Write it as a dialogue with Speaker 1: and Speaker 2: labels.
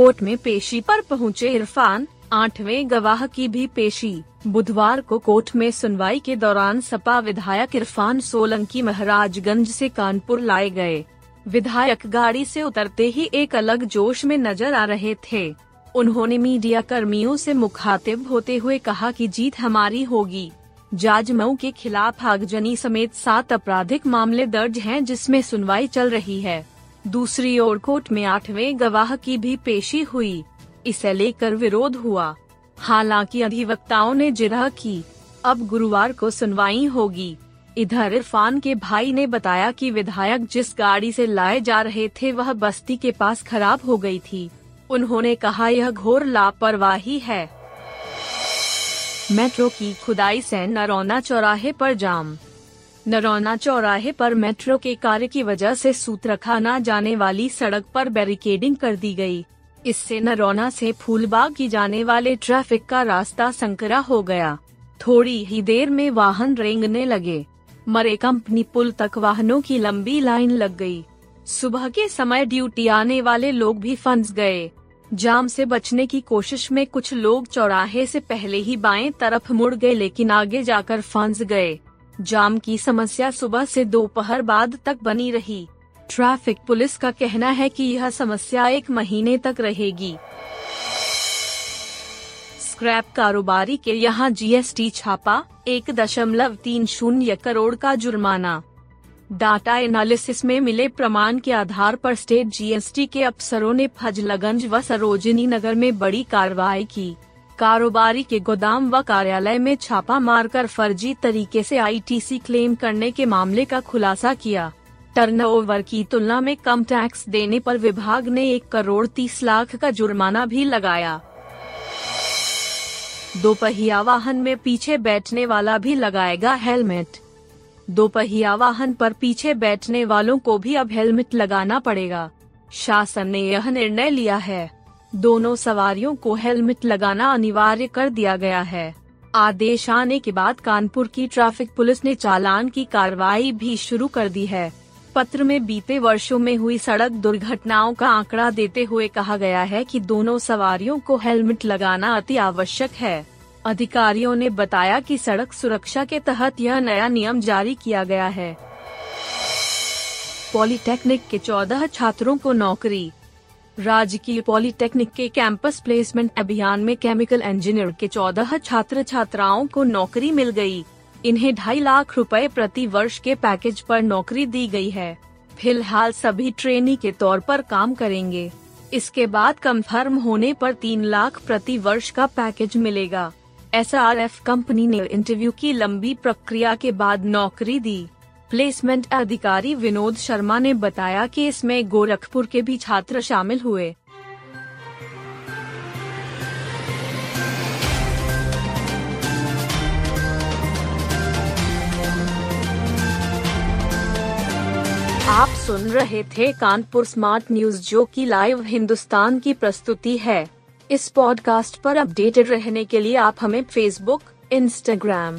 Speaker 1: Court में पेशी पर पहुँचे इरफान, आठवें गवाह की भी पेशी। बुधवार को कोर्ट में सुनवाई के दौरान सपा विधायक इरफान सोलंकी महाराजगंज से कानपुर लाए गए। विधायक गाड़ी से उतरते ही एक अलग जोश में नज़र आ रहे थे। उन्होंने मीडिया कर्मियों से मुखातिब होते हुए कहा कि जीत हमारी होगी। जाजमऊ के खिलाफ आगजनी समेत सात आपराधिक मामले दर्ज हैं जिसमें सुनवाई चल रही है। दूसरी ओर कोर्ट में आठवें गवाह की भी पेशी हुई। इसे लेकर विरोध हुआ। हालाँकि अधिवक्ताओं ने जिरह की। अब गुरुवार को सुनवाई होगी। इधर इरफान के भाई ने बताया कि विधायक जिस गाड़ी से लाए जा रहे थे, वह बस्ती के पास खराब हो गई थी। उन्होंने कहा, यह घोर लापरवाही है। मेट्रो की खुदाई से नरौना चौराहे पर जाम। नरौना चौराहे पर मेट्रो के कार्य की वजह से सूत्रखाना जाने वाली सड़क पर बैरिकेडिंग कर दी गई। इससे नरौना से फूलबाग की जाने वाले ट्रैफ़िक का रास्ता संकरा हो गया थोड़ी ही देर में वाहन रेंगने लगे मरे कंपनी पुल तक वाहनों की लंबी लाइन लग गई। सुबह के समय ड्यूटी आने वाले लोग भी फंस गए जाम से बचने की कोशिश में कुछ लोग चौराहे से पहले ही बाएँ तरफ़ मुड़ गए लेकिन आगे जाकर फंस गए जाम की समस्या सुबह से दोपहर बाद तक बनी रही। ट्रैफ़िक पुलिस का कहना है कि यह समस्या एक महीने तक रहेगी। स्क्रैप कारोबारी के यहाँ जीएसटी छापा, एक दशमलव तीन शून्य करोड़ का जुर्माना। डाटा एनालिसिस में मिले प्रमाण के आधार पर स्टेट जीएसटी के अफसरों ने फजलगंज व सरोजनी नगर में बड़ी कार्रवाई की। कारोबारी के गोदाम व कार्यालय में छापा मारकर फर्जी तरीके से आईटीसी क्लेम करने के मामले का खुलासा किया। टर्नओवर की तुलना में कम टैक्स देने पर विभाग ने एक करोड़ तीस लाख का जुर्माना भी लगाया। दोपहिया वाहन में पीछे बैठने वाला भी लगाएगा हेलमेट दोपहिया वाहन पर पीछे बैठने वालों को भी अब हेलमेट लगाना पड़ेगा। शासन ने यह निर्णय लिया है। दोनों सवारियों को हेलमेट लगाना अनिवार्य कर दिया गया है। आदेश आने के बाद कानपुर की ट्रैफ़िक पुलिस ने चालान की कार्रवाई भी शुरू कर दी है। पत्र में बीते वर्षों में हुई सड़क दुर्घटनाओं का आंकड़ा देते हुए कहा गया है कि दोनों सवारियों को हेलमेट लगाना अति आवश्यक है। अधिकारियों ने बताया कि सड़क सुरक्षा के तहत यह नया नियम जारी किया गया है। पॉलिटेक्निक के चौदह छात्रों को नौकरी राजकीय पॉलिटेक्निक के कैंपस प्लेसमेंट अभियान में केमिकल इंजीनियर के चौदह छात्र छात्राओं को नौकरी मिल गई। इन्हें ढाई लाख रुपए प्रति वर्ष के पैकेज पर नौकरी दी गई है। फ़िलहाल सभी ट्रेनी के तौर पर काम करेंगे। इसके बाद कंफर्म होने पर तीन लाख प्रति वर्ष का पैकेज मिलेगा। एस कंपनी ने इंटरव्यू की लंबी प्रक्रिया के बाद नौकरी दी। प्लेसमेंट अधिकारी विनोद शर्मा ने बताया कि इसमें गोरखपुर के भी छात्र शामिल हुए। आप सुन रहे थे कानपुर स्मार्ट न्यूज़, जो की लाइव हिंदुस्तान की प्रस्तुति है। इस पॉडकास्ट पर अपडेटेड रहने के लिए आप हमें फेसबुक इंस्टाग्राम